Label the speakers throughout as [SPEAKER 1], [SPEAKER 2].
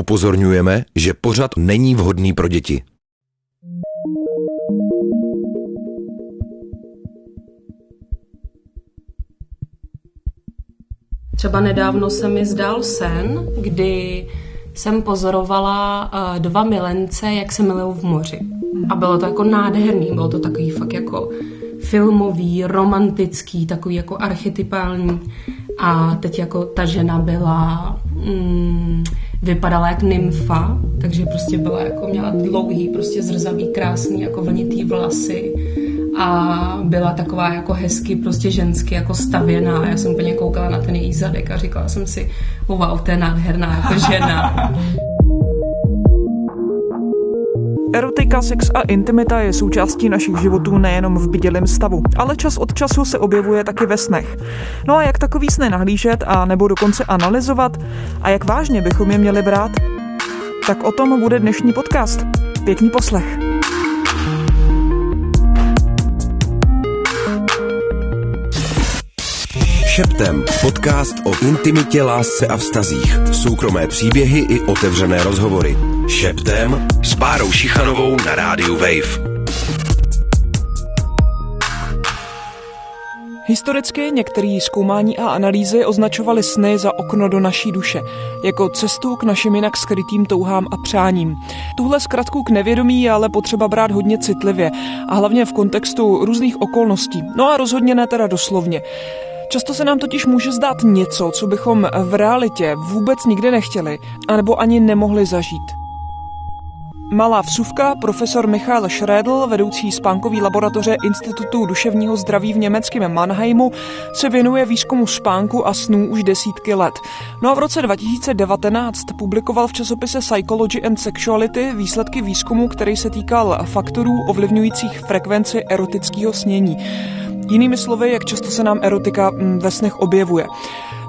[SPEAKER 1] Upozorňujeme, že pořad není vhodný pro děti.
[SPEAKER 2] Třeba nedávno se mi zdál sen, kdy jsem pozorovala uh, dva milence, jak se milují v moři. A bylo to jako nádherný, bylo to takový fakt jako filmový, romantický, takový jako archetypální. A teď jako ta žena byla, mm, vypadala jak nymfa, takže prostě byla jako, měla dlouhý, prostě zrzavý, krásný, jako vlnitý vlasy a byla taková jako hezky prostě žensky jako stavěná. Já jsem úplně koukala na ten její zadek a říkala jsem si, wow, to je nádherná jako žena.
[SPEAKER 3] Erotika, sex a intimita je součástí našich životů nejenom v bdělém stavu, ale čas od času se objevuje taky ve snech. No a jak takový sny nahlížet a nebo dokonce analyzovat a jak vážně bychom je měli brát? Tak o tom bude dnešní podcast. Pěkný poslech.
[SPEAKER 1] Šeptem. Podcast o intimitě, lásce a vztazích. Soukromé příběhy i otevřené rozhovory. Šeptem s Bárou Šichanovou na rádiu Wave.
[SPEAKER 3] Historicky některý zkoumání a analýzy označovali sny za okno do naší duše, jako cestu k našim jinak skrytým touhám a přáním. Tuhle zkratku k nevědomí je ale potřeba brát hodně citlivě a hlavně v kontextu různých okolností. No a rozhodně ne teda doslovně. Často se nám totiž může zdát něco, co bychom v realitě vůbec nikdy nechtěli, anebo ani nemohli zažít. Malá vsuvka, profesor Michal Schredl, vedoucí spánkový laboratoře Institutu duševního zdraví v německém Mannheimu, se věnuje výzkumu spánku a snů už desítky let. No a v roce 2019 publikoval v časopise Psychology and Sexuality výsledky výzkumu, který se týkal faktorů ovlivňujících frekvenci erotického snění. Jinými slovy, jak často se nám erotika mm, ve snech objevuje.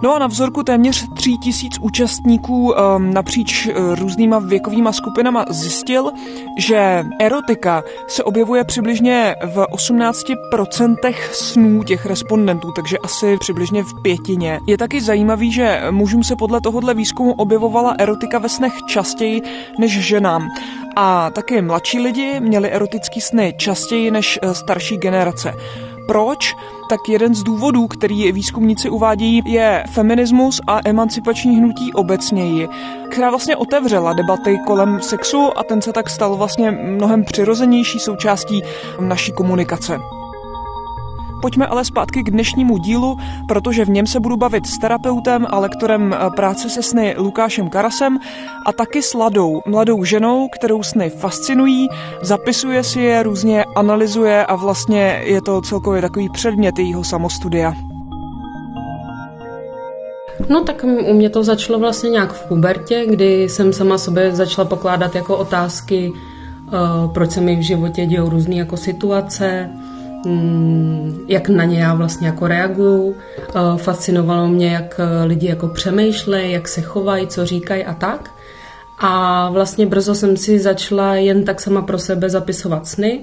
[SPEAKER 3] No a na vzorku téměř tří tisíc účastníků um, napříč uh, různýma věkovýma skupinama zjistil, že erotika se objevuje přibližně v 18% snů těch respondentů, takže asi přibližně v pětině. Je taky zajímavý, že mužům se podle tohohle výzkumu objevovala erotika ve snech častěji než ženám. A taky mladší lidi měli erotický sny častěji než uh, starší generace. Proč? Tak jeden z důvodů, který výzkumníci uvádějí, je feminismus a emancipační hnutí obecněji, která vlastně otevřela debaty kolem sexu a ten se tak stal vlastně mnohem přirozenější součástí naší komunikace. Pojďme ale zpátky k dnešnímu dílu, protože v něm se budu bavit s terapeutem a lektorem eh, práce se sny Lukášem Karasem a taky s Ladou, mladou ženou, kterou sny fascinují, zapisuje si je, různě analyzuje a vlastně je to celkově takový předmět jejího samostudia.
[SPEAKER 2] No tak u mě to začalo vlastně nějak v pubertě, kdy jsem sama sobě začala pokládat jako otázky, uh, proč se mi v životě dějou různé jako situace, jak na ně já vlastně jako reaguju. Eh, fascinovalo mě, jak eh, lidi jako přemýšlejí, jak se chovají, co říkají a tak. A vlastně brzo jsem si začala jen tak sama pro sebe zapisovat sny.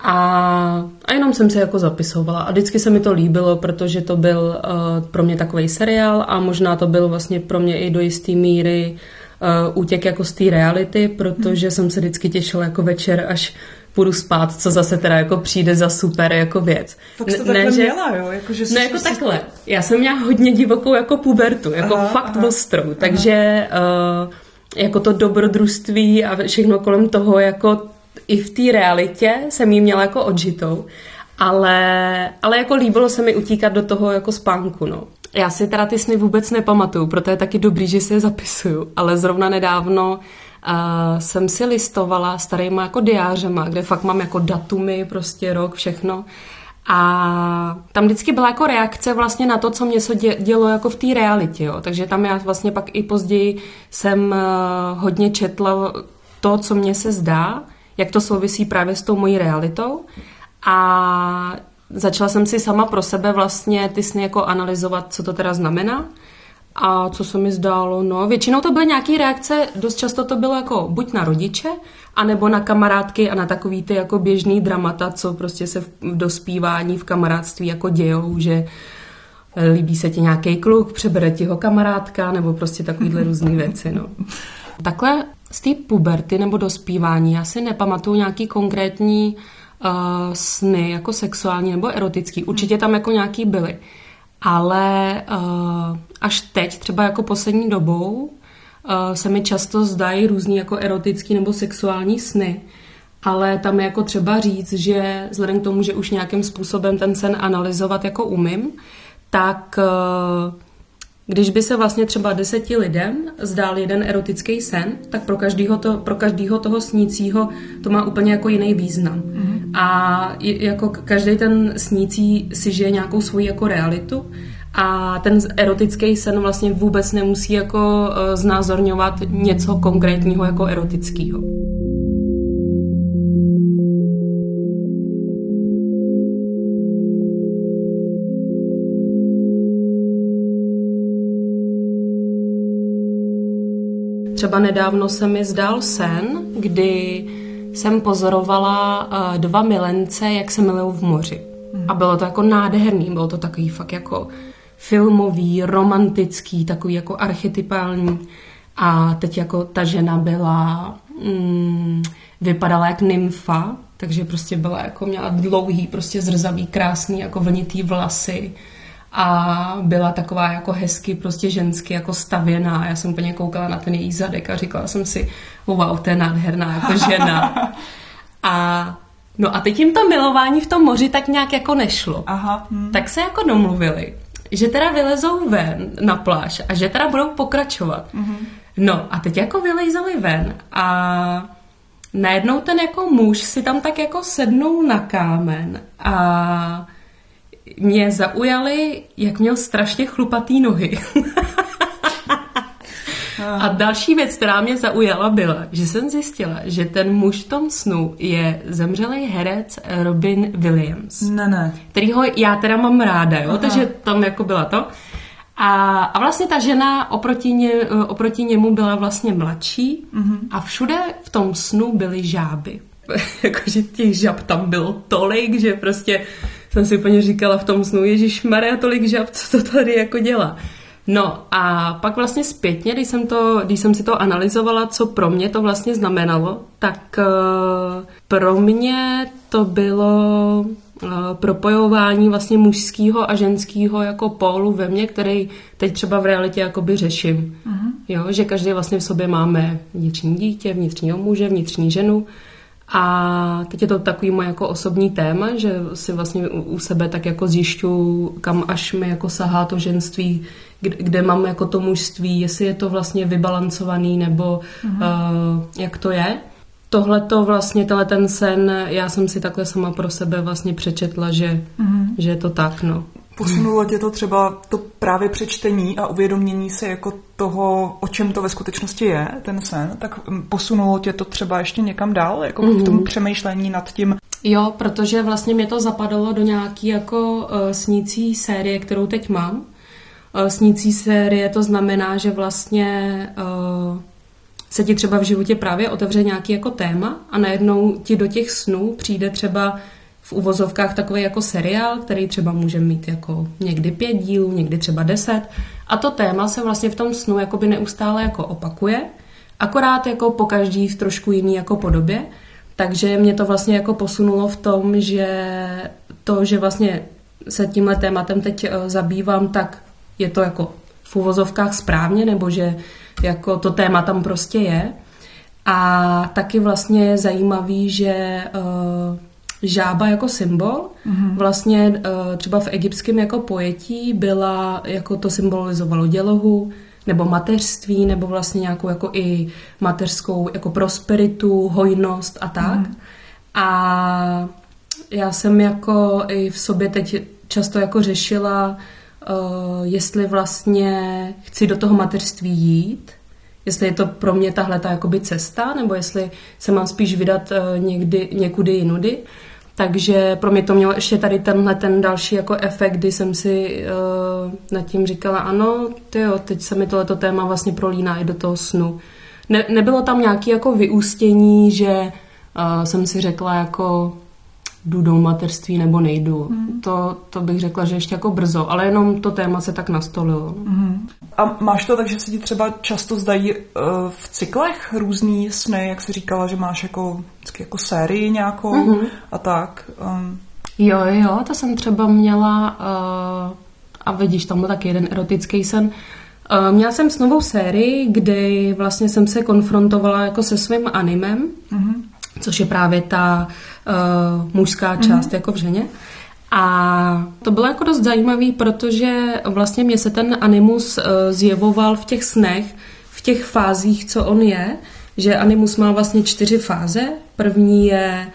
[SPEAKER 2] A, a jenom jsem se jako zapisovala. A vždycky se mi to líbilo, protože to byl uh, pro mě takový seriál a možná to byl vlastně pro mě i do jisté míry uh, útěk jako z té reality, protože jsem se vždycky těšila jako večer, až půjdu spát, co zase teda jako přijde za super jako věc.
[SPEAKER 3] Fakt to ne, že, měla, jo? Jako, že
[SPEAKER 2] ne, jako takhle. Já jsem měla hodně divokou jako pubertu, jako aha, fakt aha, ostrou, takže uh, jako to dobrodružství a všechno kolem toho jako i v té realitě jsem jí měla jako odžitou, ale, ale jako líbilo se mi utíkat do toho jako spánku, no. Já si teda ty sny vůbec nepamatuju, proto je taky dobrý, že si je zapisuju, ale zrovna nedávno uh, jsem si listovala starýma jako diářema, kde fakt mám jako datumy, prostě rok, všechno. A tam vždycky byla jako reakce vlastně na to, co mě se dělo jako v té realitě. Jo. Takže tam já vlastně pak i později jsem uh, hodně četla to, co mně se zdá, jak to souvisí právě s tou mojí realitou. A začala jsem si sama pro sebe vlastně ty sny jako analyzovat, co to teda znamená. A co se mi zdálo, no, většinou to byly nějaké reakce, dost často to bylo jako buď na rodiče, anebo na kamarádky a na takový ty jako běžný dramata, co prostě se v dospívání, v kamarádství jako dějou, že líbí se ti nějaký kluk, přebere ti ho kamarádka, nebo prostě takovýhle různé věci, no. Takhle z té puberty nebo dospívání já si nepamatuju nějaký konkrétní uh, sny, jako sexuální nebo erotický. Určitě tam jako nějaký byly. Ale uh, až teď, třeba jako poslední dobou, uh, se mi často zdají různý jako erotický nebo sexuální sny. Ale tam je jako třeba říct, že vzhledem k tomu, že už nějakým způsobem ten sen analyzovat jako umím, tak uh, když by se vlastně třeba deseti lidem zdál jeden erotický sen, tak pro každého, to, pro každého toho snícího to má úplně jako jiný význam. Mm-hmm. A jako každý ten snící si žije nějakou svoji jako realitu a ten erotický sen vlastně vůbec nemusí jako uh, znázorňovat něco konkrétního jako erotického. Třeba nedávno se mi zdál sen, kdy jsem pozorovala uh, dva milence, jak se milují v moři. A bylo to jako nádherný, bylo to takový fakt jako filmový, romantický, takový jako archetypální. A teď jako ta žena byla, mm, vypadala jak nymfa, takže prostě byla jako, měla dlouhý, prostě zrzavý, krásný, jako vlnitý vlasy a byla taková jako hezky prostě žensky jako stavěná. Já jsem úplně koukala na ten její zadek a říkala jsem si, wow, to je nádherná jako žena. A no a teď jim to milování v tom moři tak nějak jako nešlo.
[SPEAKER 3] Aha.
[SPEAKER 2] Hmm. Tak se jako domluvili, že teda vylezou ven na pláž a že teda budou pokračovat. Mm-hmm. No a teď jako vylezali ven a najednou ten jako muž si tam tak jako sednul na kámen a mě zaujaly, jak měl strašně chlupatý nohy. A další věc, která mě zaujala, byla, že jsem zjistila, že ten muž v tom snu je zemřelý herec Robin Williams.
[SPEAKER 3] Ne, ne.
[SPEAKER 2] Kterýho já teda mám ráda, jo? takže tam jako byla to. A, a vlastně ta žena oproti, ně, oproti němu byla vlastně mladší mm-hmm. a všude v tom snu byly žáby. Jakože těch žab tam bylo tolik, že prostě jsem si úplně říkala v tom snu, Ježíš Maria, tolik žab, co to tady jako dělá. No a pak vlastně zpětně, když jsem, to, když jsem si to analyzovala, co pro mě to vlastně znamenalo, tak uh, pro mě to bylo uh, propojování vlastně mužského a ženského jako pólu ve mně, který teď třeba v realitě jakoby řeším. Uh-huh. Jo, že každý vlastně v sobě máme vnitřní dítě, vnitřního muže, vnitřní ženu a teď je to takový můj jako osobní téma, že si vlastně u sebe tak jako zjišťu, kam až mi jako sahá to ženství, kde, kde mám jako to mužství, jestli je to vlastně vybalancovaný nebo mm-hmm. uh, jak to je. Tohle to vlastně, tenhle ten sen, já jsem si takhle sama pro sebe vlastně přečetla, že, mm-hmm. že je to tak, no.
[SPEAKER 3] Posunulo tě to třeba to právě přečtení a uvědomění se jako toho, o čem to ve skutečnosti je, ten sen, tak mm, posunulo tě to třeba ještě někam dál, jako mm-hmm. v tom mhm. přemýšlení nad tím?
[SPEAKER 2] Jo, protože vlastně mě to zapadalo do nějaký jako uh, snící série, kterou teď mám. Uh, snící série to znamená, že vlastně uh, se ti třeba v životě právě otevře nějaký jako téma a najednou ti do těch snů přijde třeba v uvozovkách takový jako seriál, který třeba může mít jako někdy pět dílů, někdy třeba deset. A to téma se vlastně v tom snu jakoby neustále jako opakuje, akorát jako po každý v trošku jiný jako podobě. Takže mě to vlastně jako posunulo v tom, že to, že vlastně se tímhle tématem teď eh, zabývám, tak je to jako v uvozovkách správně, nebo že jako to téma tam prostě je. A taky vlastně je zajímavý, že uh, žába jako symbol. Mm-hmm. Vlastně eh, třeba v egyptském jako pojetí byla, jako to symbolizovalo dělohu, nebo mateřství, nebo vlastně nějakou jako i mateřskou jako prosperitu, hojnost a tak. Mm. A já jsem jako i v sobě teď často jako řešila, uh, jestli vlastně chci do toho mateřství jít, jestli je to pro mě tahle ta jakoby cesta, nebo jestli se mám spíš vydat uh, někdy, někudy jinudy. Takže pro mě to mělo ještě tady tenhle ten další jako efekt, kdy jsem si uh, nad tím říkala, ano, ty jo, teď se mi tohleto téma vlastně prolíná i do toho snu. Ne, nebylo tam nějaké jako vyústění, že uh, jsem si řekla jako, jdu do mateřství nebo nejdu. Mm. To, to bych řekla, že ještě jako brzo, ale jenom to téma se tak nastolilo. Mm.
[SPEAKER 4] A máš to tak, že se ti třeba často zdají uh, v cyklech různý sny, jak jsi říkala, že máš jako, jako sérii nějakou mm-hmm. a tak? Um.
[SPEAKER 2] Jo, jo, to jsem třeba měla uh, a vidíš, tam byl taky jeden erotický sen. Uh, měla jsem snovou sérii, kdy vlastně jsem se konfrontovala jako se svým animem, mm-hmm. což je právě ta uh, mužská část mm-hmm. jako v ženě. A to bylo jako dost zajímavý, protože vlastně mě se ten animus uh, zjevoval v těch snech, v těch fázích, co on je, že animus má vlastně čtyři fáze. První je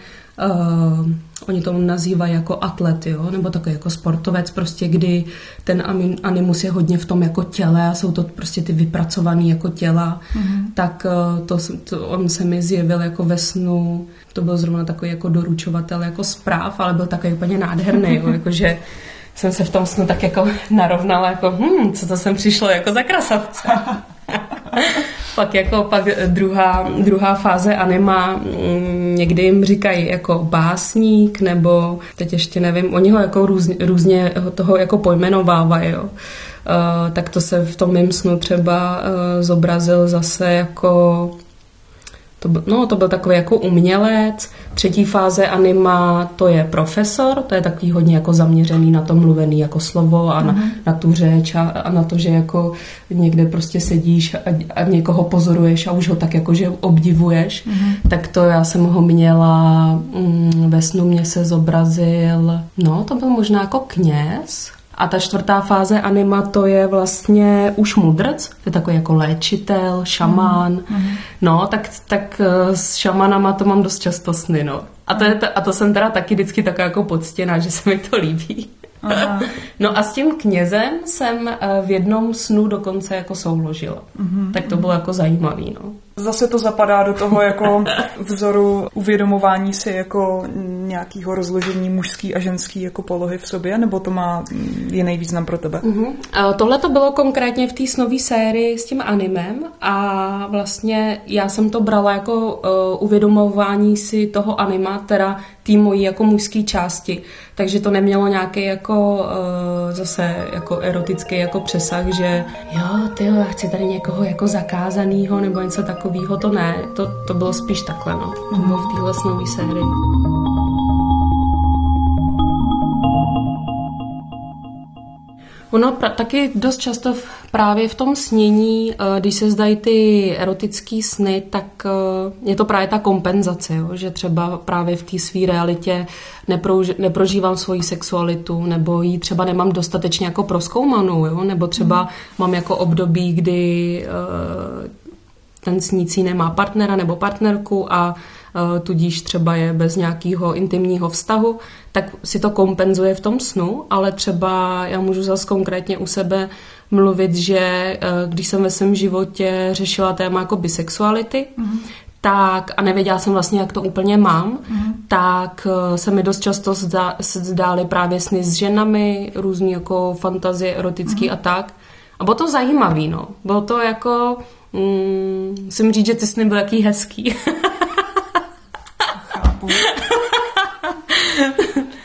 [SPEAKER 2] uh, oni to nazývají jako atlet, jo, nebo takový jako sportovec, prostě kdy ten animus je hodně v tom jako těle a jsou to prostě ty vypracované jako těla, mm-hmm. tak uh, to, to, on se mi zjevil jako ve snu, to byl zrovna takový jako doručovatel jako zpráv, ale byl takový úplně nádherný, jo, jakože jsem se v tom snu tak jako narovnala, jako hm, co to sem přišlo jako za krasavce. pak jako pak druhá, druhá fáze anima, mm, někdy jim říkají jako básník, nebo teď ještě nevím, oni ho jako různě, různě toho jako pojmenovávají, jo. Uh, tak to se v tom mém snu třeba uh, zobrazil zase jako to byl, no, to byl takový jako umělec. Třetí fáze anima, to je profesor, to je takový hodně jako zaměřený na to mluvený jako slovo a na, mm-hmm. na tu řeč a, a na to, že jako někde prostě sedíš a, a někoho pozoruješ a už ho tak jako, že obdivuješ. Mm-hmm. Tak to já jsem ho měla, mm, ve snu mě se zobrazil, no to byl možná jako kněz, a ta čtvrtá fáze anima to je vlastně už mudrc, to je takový jako léčitel, šamán. Mm. No, tak, tak eh, s šamanama to mám dost často sny, no. A to, je ta, a to jsem teda taky vždycky taková jako poctěná, že se mi to líbí. Aha. No a s tím knězem jsem eh, v jednom snu dokonce jako souložila. Mm-hmm. Tak to bylo jako zajímavý, no.
[SPEAKER 4] Zase to zapadá do toho jako vzoru uvědomování si jako nějakého rozložení mužský a ženský jako polohy v sobě, nebo to má jiný význam pro tebe?
[SPEAKER 2] Uh-huh. Tohle to bylo konkrétně v té snové sérii s tím animem a vlastně já jsem to brala jako uh, uvědomování si toho anima, teda té mojí jako mužské části. Takže to nemělo nějaký jako uh, zase jako erotický jako přesah, že jo, ty já chci tady někoho jako zakázanýho nebo něco takového, to ne. To, to bylo spíš takhle, no. Bylo v téhle snové sérii. Ono pra- taky dost často v, právě v tom snění, uh, když se zdají ty erotické sny, tak uh, je to právě ta kompenzace, jo? že třeba právě v té své realitě neprouž- neprožívám svoji sexualitu, nebo ji třeba nemám dostatečně jako proskoumanou, jo? nebo třeba mm. mám jako období, kdy uh, ten snící nemá partnera nebo partnerku a Eh, tudíž třeba je bez nějakého intimního vztahu, tak si to kompenzuje v tom snu, ale třeba já můžu zase konkrétně u sebe mluvit, že eh, když jsem ve svém životě řešila téma jako bisexuality, mm-hmm tak a nevěděla jsem vlastně, jak to úplně mám, mm-hmm. tak eh, se mi dost často zdá, zdály právě sny s ženami, různý jako fantazie erotický mm-hmm. a tak. A bylo to zajímavý, no. Bylo to jako, mm, musím říct, že ty sny byly jaký hezký. Uh,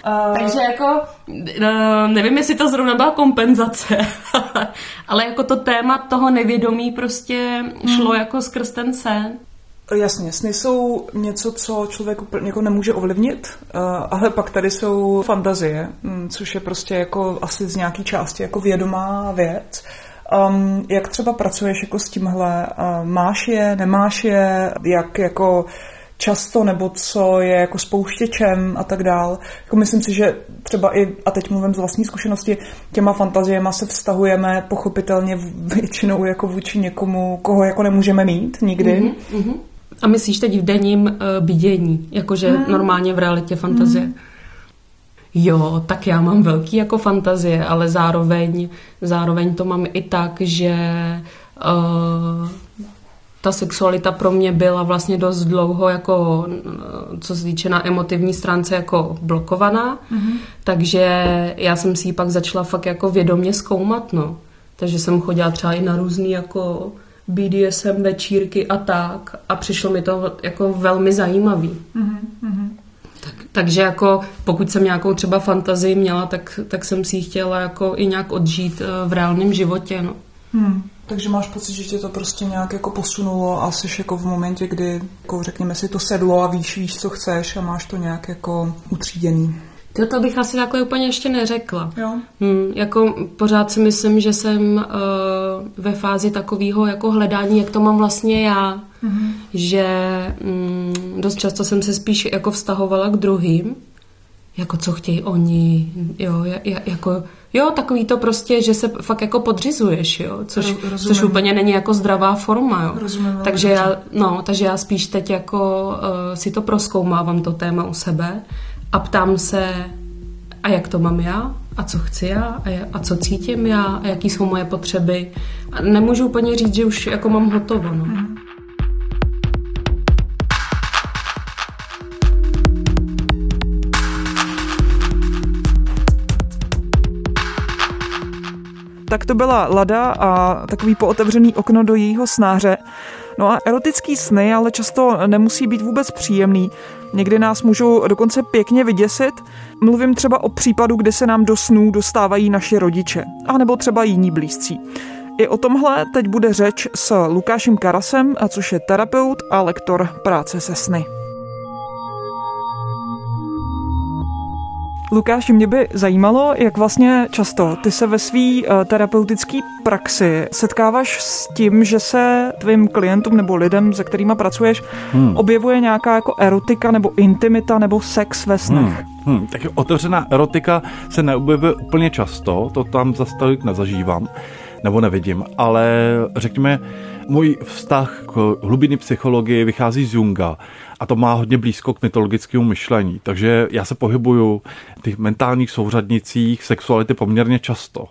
[SPEAKER 2] Takže jako, uh, nevím, jestli to zrovna byla kompenzace, ale jako to téma toho nevědomí prostě šlo hmm. jako skrz ten sen.
[SPEAKER 4] Jasně, sny jsou něco, co člověk úplně jako nemůže ovlivnit, uh, ale pak tady jsou fantazie, hm, což je prostě jako asi z nějaký části jako vědomá věc. Um, jak třeba pracuješ jako s tímhle? Uh, máš je, nemáš je? Jak jako často, nebo co je jako spouštěčem a tak dál. Jako myslím si, že třeba i, a teď mluvím z vlastní zkušenosti, těma fantaziema se vztahujeme pochopitelně většinou jako vůči někomu, koho jako nemůžeme mít nikdy. Mm-hmm,
[SPEAKER 2] A myslíš teď v denním uh, vidění, jakože mm. normálně v realitě fantazie? Mm. Jo, tak já mám velký jako fantazie, ale zároveň, zároveň to mám i tak, že uh, ta sexualita pro mě byla vlastně dost dlouho jako, co se týče na emotivní stránce, jako blokovaná, mm-hmm. takže já jsem si ji pak začala fakt jako vědomě zkoumat, no. Takže jsem chodila třeba i na různý jako BDSM večírky a tak a přišlo mi to jako velmi zajímavý. Mm-hmm. Tak Takže jako pokud jsem nějakou třeba fantazii měla, tak, tak jsem si ji chtěla jako i nějak odžít v reálném životě. No.
[SPEAKER 3] Hmm. Takže máš pocit, že tě to prostě nějak jako posunulo a jsi jako v momentě, kdy, jako řekněme si, to sedlo a víš, víš, co chceš a máš to nějak jako utříděný.
[SPEAKER 2] To, to bych asi takhle úplně ještě neřekla.
[SPEAKER 3] Jo.
[SPEAKER 2] Hmm, jako pořád si myslím, že jsem uh, ve fázi takového jako hledání, jak to mám vlastně já. Mm-hmm. Že um, dost často jsem se spíš jako vztahovala k druhým, jako co chtějí oni, jo, jako Jo, takový to prostě, že se fakt jako podřizuješ, jo, což, což úplně není jako zdravá forma, jo.
[SPEAKER 3] Rozumím,
[SPEAKER 2] takže já, no, takže já spíš teď jako uh, si to proskoumávám, to téma u sebe a ptám se, a jak to mám já, a co chci já, a, a co cítím já, a jaký jsou moje potřeby. A nemůžu úplně říct, že už jako mám hotovo, no. Mm.
[SPEAKER 3] Tak to byla Lada a takový pootevřený okno do jejího snáře. No a erotický sny ale často nemusí být vůbec příjemný. Někdy nás můžou dokonce pěkně vyděsit. Mluvím třeba o případu, kdy se nám do snů dostávají naši rodiče, anebo třeba jiní blízcí. I o tomhle teď bude řeč s Lukášem Karasem, což je terapeut a lektor práce se sny. Lukáš, mě by zajímalo, jak vlastně často ty se ve své uh, terapeutické praxi setkáváš s tím, že se tvým klientům nebo lidem, se kterými pracuješ, hmm. objevuje nějaká jako erotika nebo intimita nebo sex ve snech. Hmm.
[SPEAKER 5] Hmm, tak otevřená erotika se neobjevuje úplně často, to tam zase nezažívám nebo nevidím, ale řekněme, můj vztah k hlubiny psychologii vychází z Junga a to má hodně blízko k mytologickému myšlení. Takže já se pohybuju v těch mentálních souřadnicích sexuality poměrně často.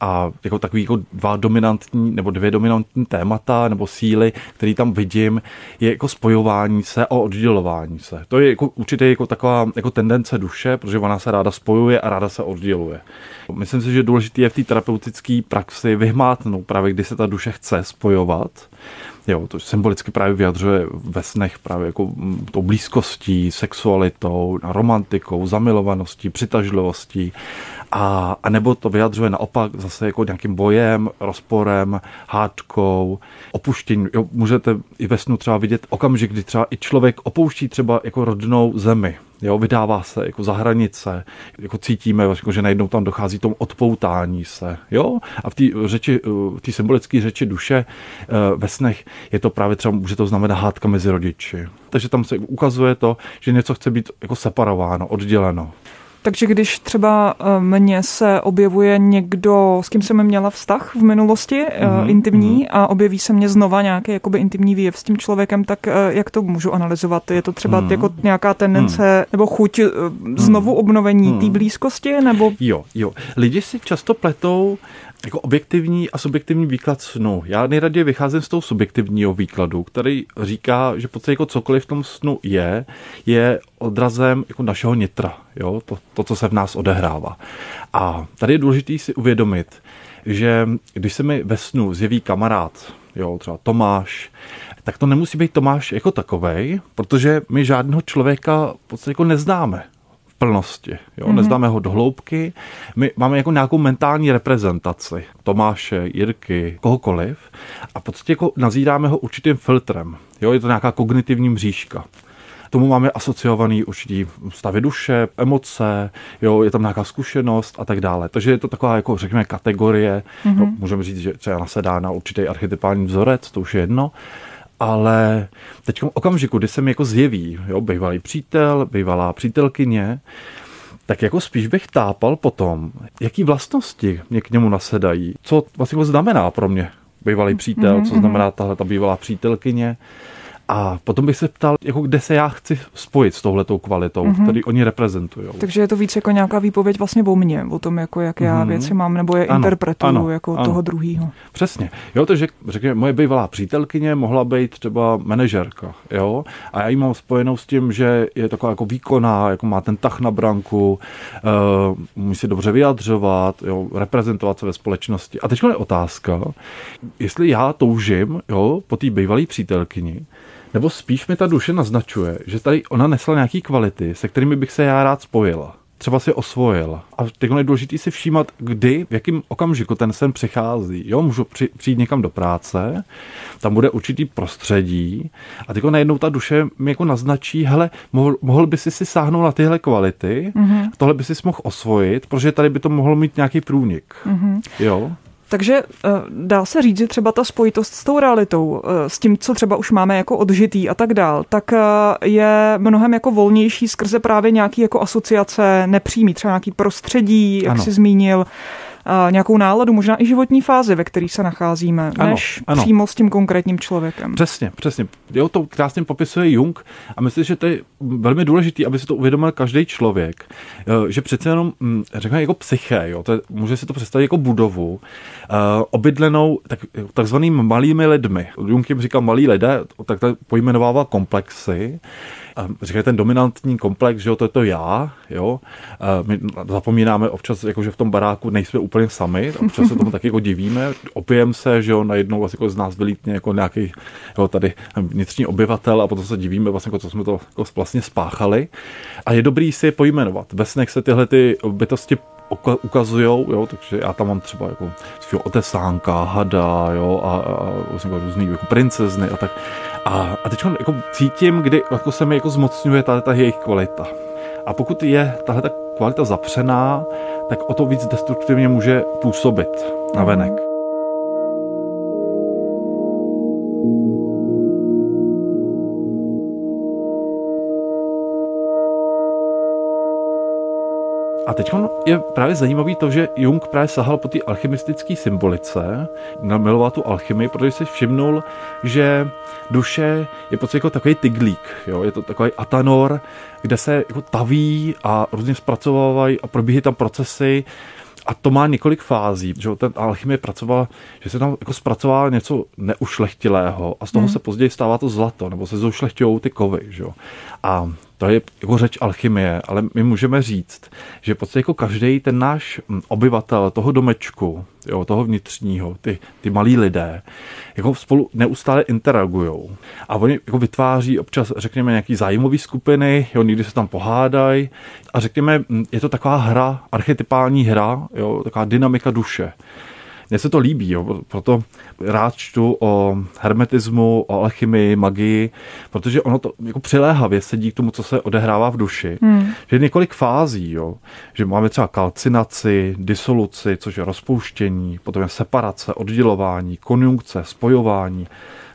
[SPEAKER 5] A jako takový jako dva dominantní nebo dvě dominantní témata nebo síly, které tam vidím, je jako spojování se a oddělování se. To je jako určitě jako taková jako tendence duše, protože ona se ráda spojuje a ráda se odděluje. Myslím si, že důležité je v té terapeutické praxi vyhmátnout právě, kdy se ta duše chce spojovat Jo, to symbolicky právě vyjadřuje ve snech právě jako mm, tou blízkostí, sexualitou, romantikou, zamilovaností, přitažlivostí. A, a nebo to vyjadřuje naopak zase jako nějakým bojem, rozporem, hádkou, opuštěním. Jo, můžete i ve snu třeba vidět okamžik, kdy třeba i člověk opouští třeba jako rodnou zemi. Jo, vydává se jako za hranice, jako cítíme, jako, že najednou tam dochází tomu odpoutání se. Jo? A v té řeči, v té symbolické řeči duše eh, ve snech je to právě třeba, může to znamenat hádka mezi rodiči. Takže tam se ukazuje to, že něco chce být jako separováno, odděleno.
[SPEAKER 3] Takže když třeba eh, mně se objevuje někdo, s kým jsem měla vztah v minulosti, mm-hmm. intimní, mm-hmm. a objeví se mně znova nějaký jakoby intimní výjev s tím člověkem, tak eh, jak to můžu analyzovat? Je to třeba mm-hmm. jako nějaká tendence mm-hmm. nebo chuť znovu obnovení mm-hmm. té blízkosti? Nebo...
[SPEAKER 5] Jo, jo. Lidi si často pletou jako objektivní a subjektivní výklad snu. Já nejraději vycházím z toho subjektivního výkladu, který říká, že podstatě jako cokoliv v tom snu je, je odrazem jako našeho nitra, jo? To, to, co se v nás odehrává. A tady je důležité si uvědomit, že když se mi ve snu zjeví kamarád, jo, třeba Tomáš, tak to nemusí být Tomáš jako takovej, protože my žádného člověka v podstatě jako neznáme plnosti. Jo? Mm-hmm. Neznáme ho do hloubky. My máme jako nějakou mentální reprezentaci Tomáše, Jirky, kohokoliv a v podstatě jako nazíráme ho určitým filtrem. Jo? Je to nějaká kognitivní mřížka tomu máme asociovaný určitý stavy duše, emoce, jo, je tam nějaká zkušenost a tak dále. Takže je to taková, jako řekněme, kategorie, mm-hmm. no, můžeme říct, že třeba nasedá na určitý archetypální vzorec, to už je jedno, ale teď v okamžiku, kdy se mi jako zjeví, jo, bývalý přítel, bývalá přítelkyně, tak jako spíš bych tápal potom, jaký vlastnosti mě k němu nasedají, co vlastně jako znamená pro mě bývalý přítel, co mhm, znamená mhm. tahle ta bývalá přítelkyně, a potom bych se ptal, jako kde se já chci spojit s touhletou kvalitou, mm-hmm. který oni reprezentují.
[SPEAKER 3] Takže je to víc jako nějaká výpověď vlastně o mně, o tom, jako jak já mm-hmm. věci mám, nebo je ano, interpretuju ano, jako ano. toho druhého.
[SPEAKER 5] Přesně. Jo, takže řekněme, moje bývalá přítelkyně mohla být třeba manažerka, jo, a já ji mám spojenou s tím, že je taková jako výkonná, jako má ten tah na branku, uh, umí si dobře vyjadřovat, jo, reprezentovat se ve společnosti. A teď je otázka, jestli já toužím, jo, po té bývalé přítelkyni, Nebo spíš mi ta duše naznačuje, že tady ona nesla nějaký kvality, se kterými bych se já rád spojil třeba si osvojil. A teď je důležité si všímat, kdy, v jakém okamžiku ten sen přichází. Jo, můžu při, přijít někam do práce, tam bude určitý prostředí a teď najednou ta duše mi jako naznačí, hele, mohl, mohl by si si sáhnout na tyhle kvality, mm-hmm. tohle by si mohl osvojit, protože tady by to mohlo mít nějaký průnik. Mm-hmm. Jo.
[SPEAKER 3] Takže eh, dá se říct, že třeba ta spojitost s tou realitou, eh, s tím, co třeba už máme jako odžitý a tak dál, tak eh, je mnohem jako volnější skrze právě nějaký jako asociace nepřímý, třeba nějaký prostředí, jak ano. jsi zmínil, nějakou náladu, možná i životní fázi, ve které se nacházíme, ano, než ano. přímo s tím konkrétním člověkem.
[SPEAKER 5] Přesně, přesně. Jo, to krásně popisuje Jung a myslím, že to je velmi důležité, aby si to uvědomil každý člověk, eh, že přece jenom, hm, řekněme, jako psyché, jo, to je, může si to představit jako budovu, uh, obydlenou tak, takzvanými malými lidmi. Jung jim říkal malí lidé, tak to pojmenovával komplexy, říkají ten dominantní komplex, že jo, to je to já, jo. My zapomínáme občas, jako, že v tom baráku nejsme úplně sami, občas se tomu taky jako divíme, opijeme se, že jo, najednou vlastně jako z nás vylítne jako nějaký jo, tady vnitřní obyvatel a potom se divíme vlastně, jako, co jsme to jako vlastně spáchali. A je dobrý si je pojmenovat. Ve snech se tyhle ty bytosti ukazují, jo, takže já tam mám třeba jako otesánka, hada, jo, a, a vlastně jako různý jako princezny a tak. A, a teď jako cítím, kdy jako se mi jako zmocňuje ta, ta jejich kvalita. A pokud je tahle ta kvalita zapřená, tak o to víc destruktivně může působit na venek. A teď je právě zajímavý to, že Jung právě sahal po té alchymistické symbolice, namiloval tu alchymii, protože si všimnul, že duše je pocit jako takový tyglík, jo? je to takový atanor, kde se jako taví a různě zpracovávají a probíhají tam procesy, a to má několik fází, že ten alchymie pracovala, že se tam jako zpracová něco neušlechtilého a z toho hmm. se později stává to zlato, nebo se zoušlechtějou ty kovy, že? A to je jako řeč alchymie, ale my můžeme říct, že podstatě jako každý ten náš hm, obyvatel toho domečku, jo, toho vnitřního, ty, ty malí lidé, jako spolu neustále interagují. A oni jako vytváří občas, řekněme, nějaký zájmové skupiny, jo, někdy se tam pohádají a řekněme, hm, je to taková hra, archetypální hra, jo, taková dynamika duše. Mně se to líbí, jo, proto rád čtu o hermetismu, o alchymii, magii, protože ono to jako přiléhavě sedí k tomu, co se odehrává v duši. Hmm. Že je několik fází, jo, že máme třeba kalcinaci, disoluci, což je rozpouštění, potom je separace, oddělování, konjunkce, spojování,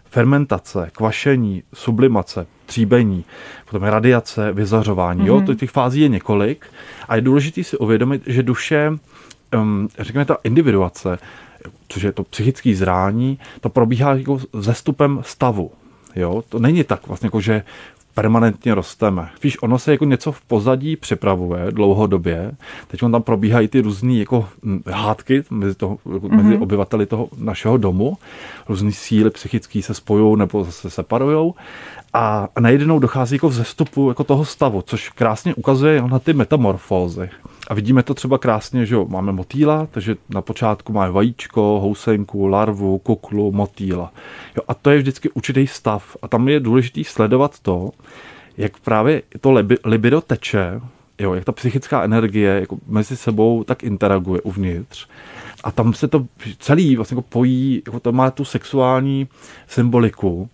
[SPEAKER 5] fermentace, kvašení, sublimace, tříbení, potom je radiace, vyzařování. Mm-hmm. Jo, hmm. těch fází je několik a je důležité si uvědomit, že duše, um, řekněme ta individuace, což je to psychické zrání, to probíhá jako zestupem stavu. Jo? To není tak vlastně jako, že permanentně rosteme. Víš, ono se jako něco v pozadí připravuje dlouhodobě. Teď tam probíhají ty různé jako hádky mezi, toho, mm-hmm. mezi obyvateli toho našeho domu. Různé síly psychické se spojují nebo se separují. A najednou dochází jako v zestupu jako toho stavu, což krásně ukazuje na ty metamorfózy. A vidíme to třeba krásně, že jo, máme motýla, takže na počátku máme vajíčko, housenku, larvu, kuklu, motýla. Jo, a to je vždycky určitý stav. A tam je důležité sledovat to, jak právě to libido teče, jo, jak ta psychická energie jako mezi sebou tak interaguje uvnitř. A tam se to celý vlastně jako pojí, jako to má tu sexuální symboliku.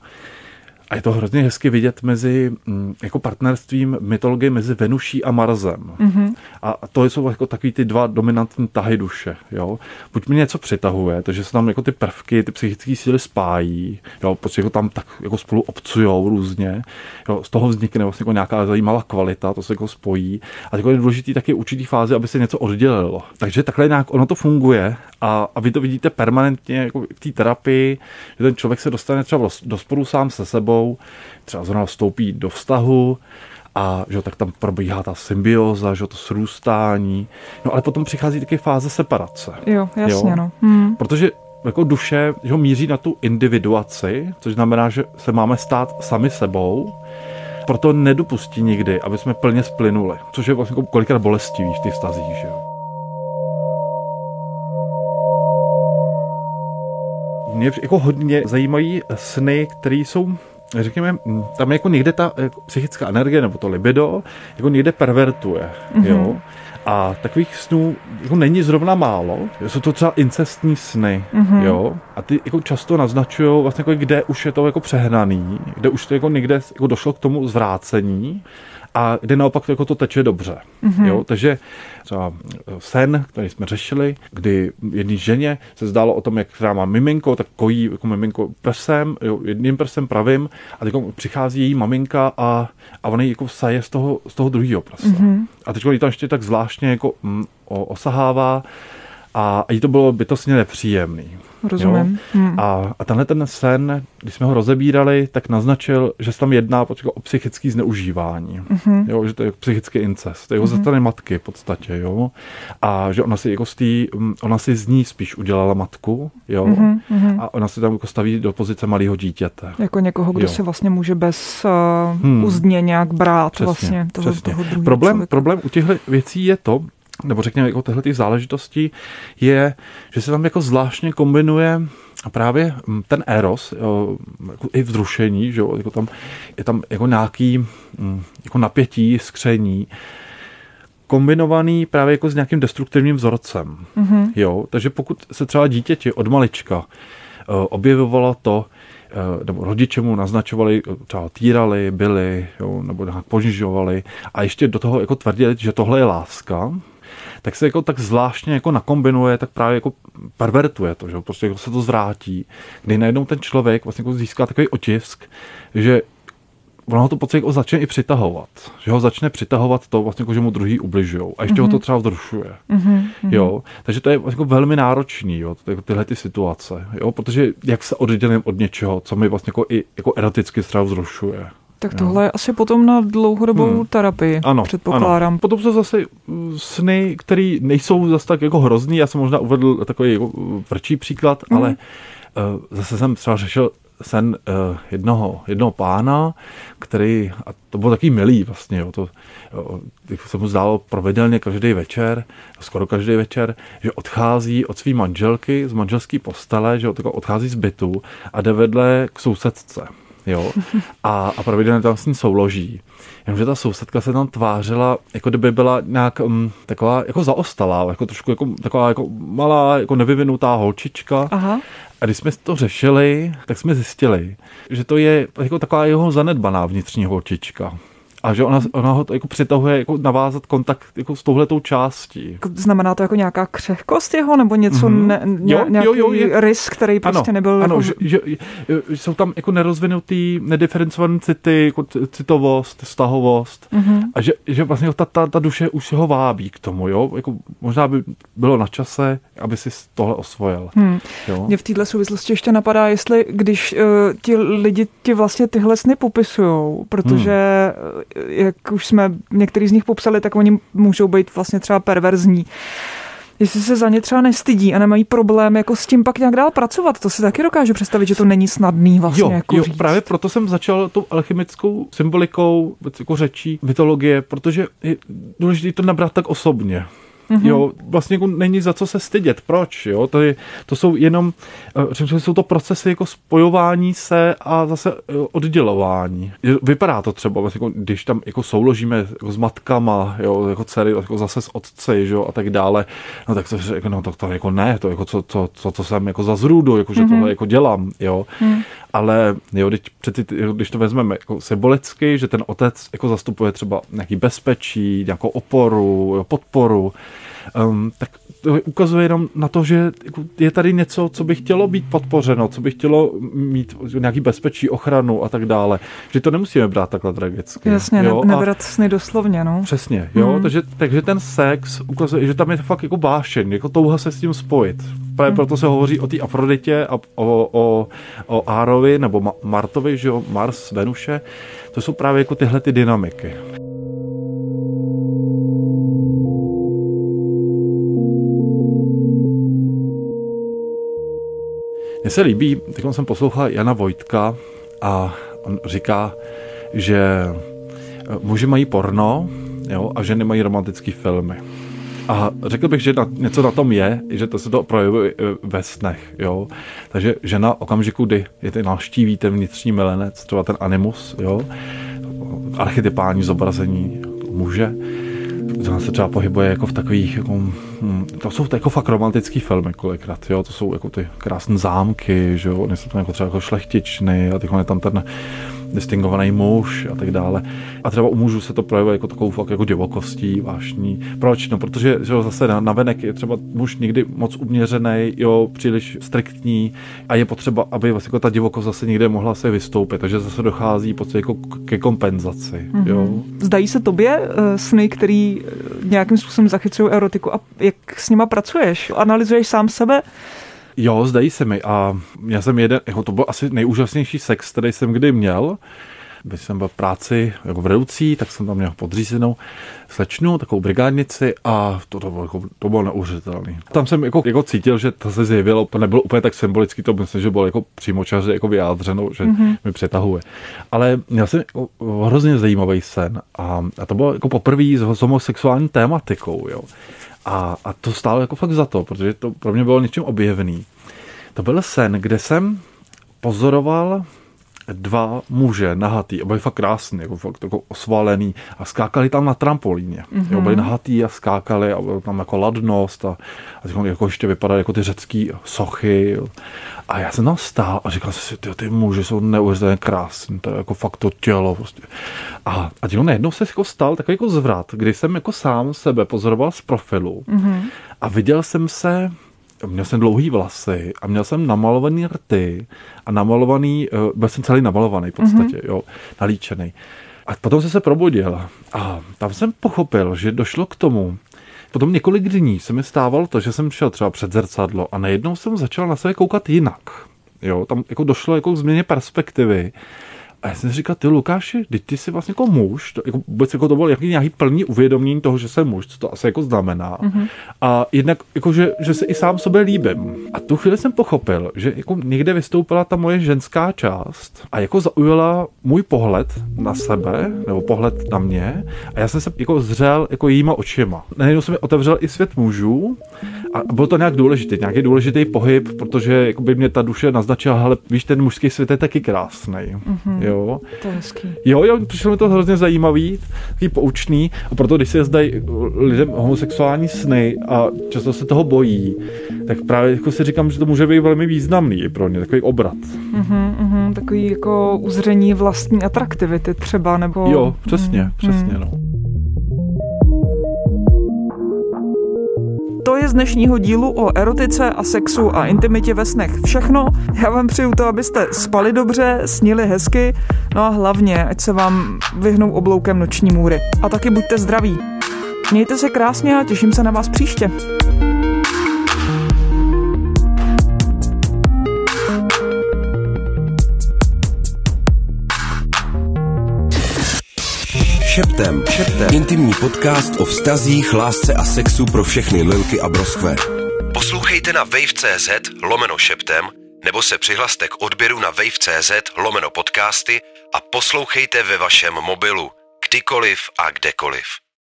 [SPEAKER 5] A je to hrozně hezky vidět mezi mm, jako partnerstvím mytologie mezi Venuší a Marzem. Mm-hmm. A to jsou jako takový ty dva dominantní tahy duše. Jo? Buď mi něco přitahuje, takže se tam jako ty prvky, ty psychické síly spájí, jo? protože jako tam tak jako spolu obcujou různě. Jo? Z toho vznikne vlastně jako nějaká zajímavá kvalita, to se jako spojí. A jako je důležitý taky určitý fázi, aby se něco oddělilo. Takže takhle nějak ono to funguje a, a vy to vidíte permanentně jako v té terapii, že ten člověk se dostane třeba do sporu sám se sebou, třeba zrovna vstoupí do vztahu, a že tak tam probíhá ta symbioza, že to srůstání. No ale potom přichází taky fáze separace.
[SPEAKER 3] Jo, jasně, jo? no. Hmm.
[SPEAKER 5] Protože jako duše že ho míří na tu individuaci, což znamená, že se máme stát sami sebou, proto nedopustí nikdy, aby jsme plně splynuli, což je vlastně kolikrát bolestivý v těch stazích, že jo. Mě jako hodně zajímají sny, které jsou řekněme, mm, tam jako někde ta jako psychická energie nebo to libido jako někde pervertuje, mm-hmm. jo. A takových snů jako není zrovna málo. Jsou to třeba incestní sny, mm-hmm. jo. A ty jako často naznačují vlastně jako kde už je to jako přehnaný, kde už to jako někde jako došlo k tomu zvrácení a kde naopak jako to teče dobře. Mm-hmm. Jo? Takže třeba sen, který jsme řešili, kdy jedné ženě se zdálo o tom, jak která má miminko, tak kojí jako miminko prsem, jo, jedním prsem pravým a teď přichází její maminka a, a ona jako saje z toho, z toho druhého prsa. Mm-hmm. A teď ji tam ještě tak zvláštně jako mm, osahává a jí to bylo bytostně nepříjemný.
[SPEAKER 3] Rozumím.
[SPEAKER 5] Hmm. A, a tenhle ten sen, když jsme ho rozebírali, tak naznačil, že se tam jedná o psychické zneužívání. Mm-hmm. Jo, že to je psychický incest. To je mm-hmm. ze strany matky v podstatě. Jo? A že ona si, jako z tý, ona si z ní spíš udělala matku. Jo? Mm-hmm. A ona si tam jako staví do pozice malého dítěte.
[SPEAKER 3] Jako někoho, kdo jo. si vlastně může bez uh, hmm. uzdně nějak brát přesně, vlastně toho, přesně. toho
[SPEAKER 5] problém, problém u těchto věcí je to, nebo řekněme jako tyhle těch záležitostí, je, že se tam jako zvláštně kombinuje právě mm, ten eros, jako i vzrušení, že jo, jako tam, je tam jako nějaký mm, jako napětí, skření, kombinovaný právě jako s nějakým destruktivním vzorcem. Mm-hmm. Jo, takže pokud se třeba dítěti od malička uh, objevovalo to, uh, nebo rodiče mu naznačovali, třeba týrali, byli, jo, nebo nějak ponižovali a ještě do toho jako tvrdili, že tohle je láska, tak se jako tak zvláštně jako nakombinuje, tak právě jako pervertuje to, že prostě jako se to zvrátí, kdy najednou ten člověk vlastně jako získá takový otisk, že ono ho to pocit jako začne i přitahovat. Že ho začne přitahovat to, vlastně, jako, že mu druhý ubližují. A ještě mm-hmm. ho to mhm. třeba vzrušuje. Mm-hmm. Jo? Takže to je vlastně jako velmi náročný, jo? Tyhle ty situace. Jo? Protože jak se oddělím od něčeho, co mi vlastně jako, i jako eroticky třeba vzrušuje.
[SPEAKER 3] Tak tohle je asi potom na dlouhodobou hmm. terapii, ano, předpokládám. Ano.
[SPEAKER 5] Potom jsou zase uh, sny, které nejsou zase tak jako hrozný. Já jsem možná uvedl takový jako uh, vrčí příklad, hmm. ale uh, zase jsem třeba řešil sen uh, jednoho, jednoho pána, který, a to bylo taky milý vlastně, jo, to jo, se mu zdálo pravidelně každý večer, skoro každý večer, že odchází od své manželky z manželské postele, že odchází z bytu a jde vedle k sousedce jo, a, a pravidelně tam s ní souloží. Jenomže ta sousedka se tam tvářila, jako kdyby byla nějak um, taková jako zaostalá, jako trošku jako, taková jako malá, jako nevyvinutá holčička. Aha. A když jsme to řešili, tak jsme zjistili, že to je jako taková jeho zanedbaná vnitřní holčička a že ona, ona ho jako přitahuje jako navázat kontakt jako s touhletou částí.
[SPEAKER 3] Znamená to jako nějaká křehkost jeho, nebo něco, mm-hmm. ne, ně, jo, nějaký jo, jo, je, rys, který prostě ano, nebyl...
[SPEAKER 5] Ano,
[SPEAKER 3] jako...
[SPEAKER 5] že, že, že, jsou tam jako nerozvinutý, nediferencované city, jako citovost, stahovost mm-hmm. a že, že vlastně ta, ta, ta duše už ho vábí k tomu, jo, jako možná by bylo na čase, aby si tohle osvojil. Hmm.
[SPEAKER 3] Jo? Mě v této souvislosti ještě napadá, jestli když uh, ti lidi ti vlastně tyhle sny popisují, protože hmm jak už jsme některý z nich popsali, tak oni můžou být vlastně třeba perverzní jestli se za ně třeba nestydí a nemají problém jako s tím pak nějak dál pracovat. To si taky dokážu představit, že to není snadný vlastně
[SPEAKER 5] jo,
[SPEAKER 3] jako
[SPEAKER 5] jo,
[SPEAKER 3] říct.
[SPEAKER 5] právě proto jsem začal tou alchemickou symbolikou, jako řečí, mytologie, protože je důležité to nabrat tak osobně. Mm-hmm. Jo, vlastně jako není za co se stydět. Proč? Jo? To, je, to jsou jenom, eh, řekněme, jsou to procesy jako spojování se a zase eh, oddělování. Vypadá to třeba, vlastně jako, když tam jako souložíme jako s matkama, jo, jako dcery, jako zase s otci, jo, a tak dále, no tak to, jako, no, to, to jako ne, to jako co, co, co, co jsem jako za zrůdu, jako, že mm-hmm. tohle jako dělám, jo. Mm. Ale jo, když, přeci, když to vezmeme jako symbolicky, že ten otec jako zastupuje třeba nějaký bezpečí, nějakou oporu, jo, podporu, um, tak to ukazuje jenom na to, že jako je tady něco, co by chtělo být podpořeno, co by chtělo mít nějaký bezpečí, ochranu a tak dále. Že to nemusíme brát takhle tragicky.
[SPEAKER 3] Jasně, jo? nebrat sny doslovně, no.
[SPEAKER 5] Přesně, jo, hmm. takže, takže ten sex ukazuje, že tam je fakt jako vášeň, jako touha se s tím spojit. Právě hmm. proto se hovoří o té Afroditě a o, o, o Árovi nebo Martovi, že jo, Mars, Venuše. To jsou právě jako tyhle ty dynamiky. Mně se líbí, teď jsem poslouchal Jana Vojtka a on říká, že muži mají porno jo, a ženy mají romantické filmy. A řekl bych, že na, něco na tom je, že to se to projevuje ve snech. Jo? Takže žena okamžiku, kdy je ten navštíví ten vnitřní milenec, třeba ten animus, jo? archetypální zobrazení muže, Zrovna se třeba pohybuje jako v takových, jako, hm, to jsou jako fakt romantický filmy kolikrát, jo, to jsou jako ty krásné zámky, že jo, oni jsou tam jako třeba jako šlechtičny a je tam ten distingovaný muž a tak dále. A třeba u mužů se to projevuje jako takovou fakt jako divokostí, vášní. Proč? No, protože že jo, zase na, na venek je třeba muž někdy moc uměřený, jo, příliš striktní a je potřeba, aby vlastně jako ta divokost zase někde mohla se vystoupit, takže zase dochází pocit jako ke kompenzaci. Mm-hmm. Jo.
[SPEAKER 3] Zdají se tobě uh, sny, který eh, nějakým způsobem zachycují erotiku a jak s nima pracuješ? Analyzuješ sám sebe?
[SPEAKER 5] Jo, zdají se mi a já jsem jeden, jako to byl asi nejúžasnější sex, který jsem kdy měl. Když jsem byl v práci jako vedoucí, tak jsem tam měl podřízenou slečnu, takovou brigádnici a to, to, bylo, jako, to bylo neuvěřitelné. Tam jsem jako, jako, cítil, že to se zjevilo, to nebylo úplně tak symbolicky, to myslím, že bylo jako přímočaře jako vyjádřeno, že mm-hmm. mi přetahuje. Ale měl jsem jako hrozně zajímavý sen a, a to bylo jako poprvé s homosexuální tématikou. Jo. A, a to stálo jako fakt za to, protože to pro mě bylo něčím objevný. To byl sen, kde jsem pozoroval dva muže nahatý a byli fakt krásný, jako fakt jako osvalený a skákali tam na trampolíně. Mm-hmm. Jo, byli nahatý a skákali a bylo tam jako ladnost a, a jako ještě vypadaly jako ty řecký sochy. Jo. A já jsem tam stál a říkal jsem si, ty, ty muži jsou neuvěřitelně krásní, to je jako fakt to tělo. Prostě. A, a tím najednou se jako stal takový jako zvrat, kdy jsem jako sám sebe pozoroval z profilu mm-hmm. a viděl jsem se měl jsem dlouhý vlasy a měl jsem namalovaný rty a namalovaný, eh, byl jsem celý namalovaný v podstatě, mm-hmm. jo, nalíčený. A potom jsem se probudil a tam jsem pochopil, že došlo k tomu, potom několik dní se mi stávalo to, že jsem šel třeba před zrcadlo a najednou jsem začal na sebe koukat jinak. Jo, tam jako došlo jako k změně perspektivy a já jsem si říkal, ty Lukáši, ty, ty jsi vlastně jako muž, to, jako vůbec jako to bylo jaký nějaký plný uvědomění toho, že jsem muž, co to asi jako znamená. Mm-hmm. A jednak jako, že, že se i sám sobě líbím. A tu chvíli jsem pochopil, že jako někde vystoupila ta moje ženská část a jako zaujala můj pohled na sebe, nebo pohled na mě a já jsem se jako zřel jako jíma očima. Najednou se mi otevřel i svět mužů a bylo to nějak důležitý, nějaký důležitý pohyb, protože jako by mě ta duše naznačila, ale víš, ten mužský svět je taky krásný. Mm-hmm. Jo.
[SPEAKER 3] To je hezký.
[SPEAKER 5] Jo, jo, přišlo mi to hrozně zajímavý, takový poučný a proto, když se zdají lidem homosexuální sny a často se toho bojí, tak právě jako si říkám, že to může být velmi významný pro ně, takový obrat.
[SPEAKER 3] Mm-hmm, mm-hmm, takový jako uzření vlastní atraktivity třeba, nebo...
[SPEAKER 5] Jo, přesně, mm, přesně, no.
[SPEAKER 3] To je z dnešního dílu o erotice a sexu a intimitě ve snech všechno. Já vám přeju to, abyste spali dobře, snili hezky, no a hlavně, ať se vám vyhnou obloukem noční můry. A taky buďte zdraví. Mějte se krásně a těším se na vás příště.
[SPEAKER 1] Šeptem. Šeptem. Intimní podcast o vztazích, lásce a sexu pro všechny lilky a broskve. Poslouchejte na wave.cz lomeno šeptem nebo se přihlaste k odběru na wave.cz lomeno podcasty a poslouchejte ve vašem mobilu, kdykoliv a kdekoliv.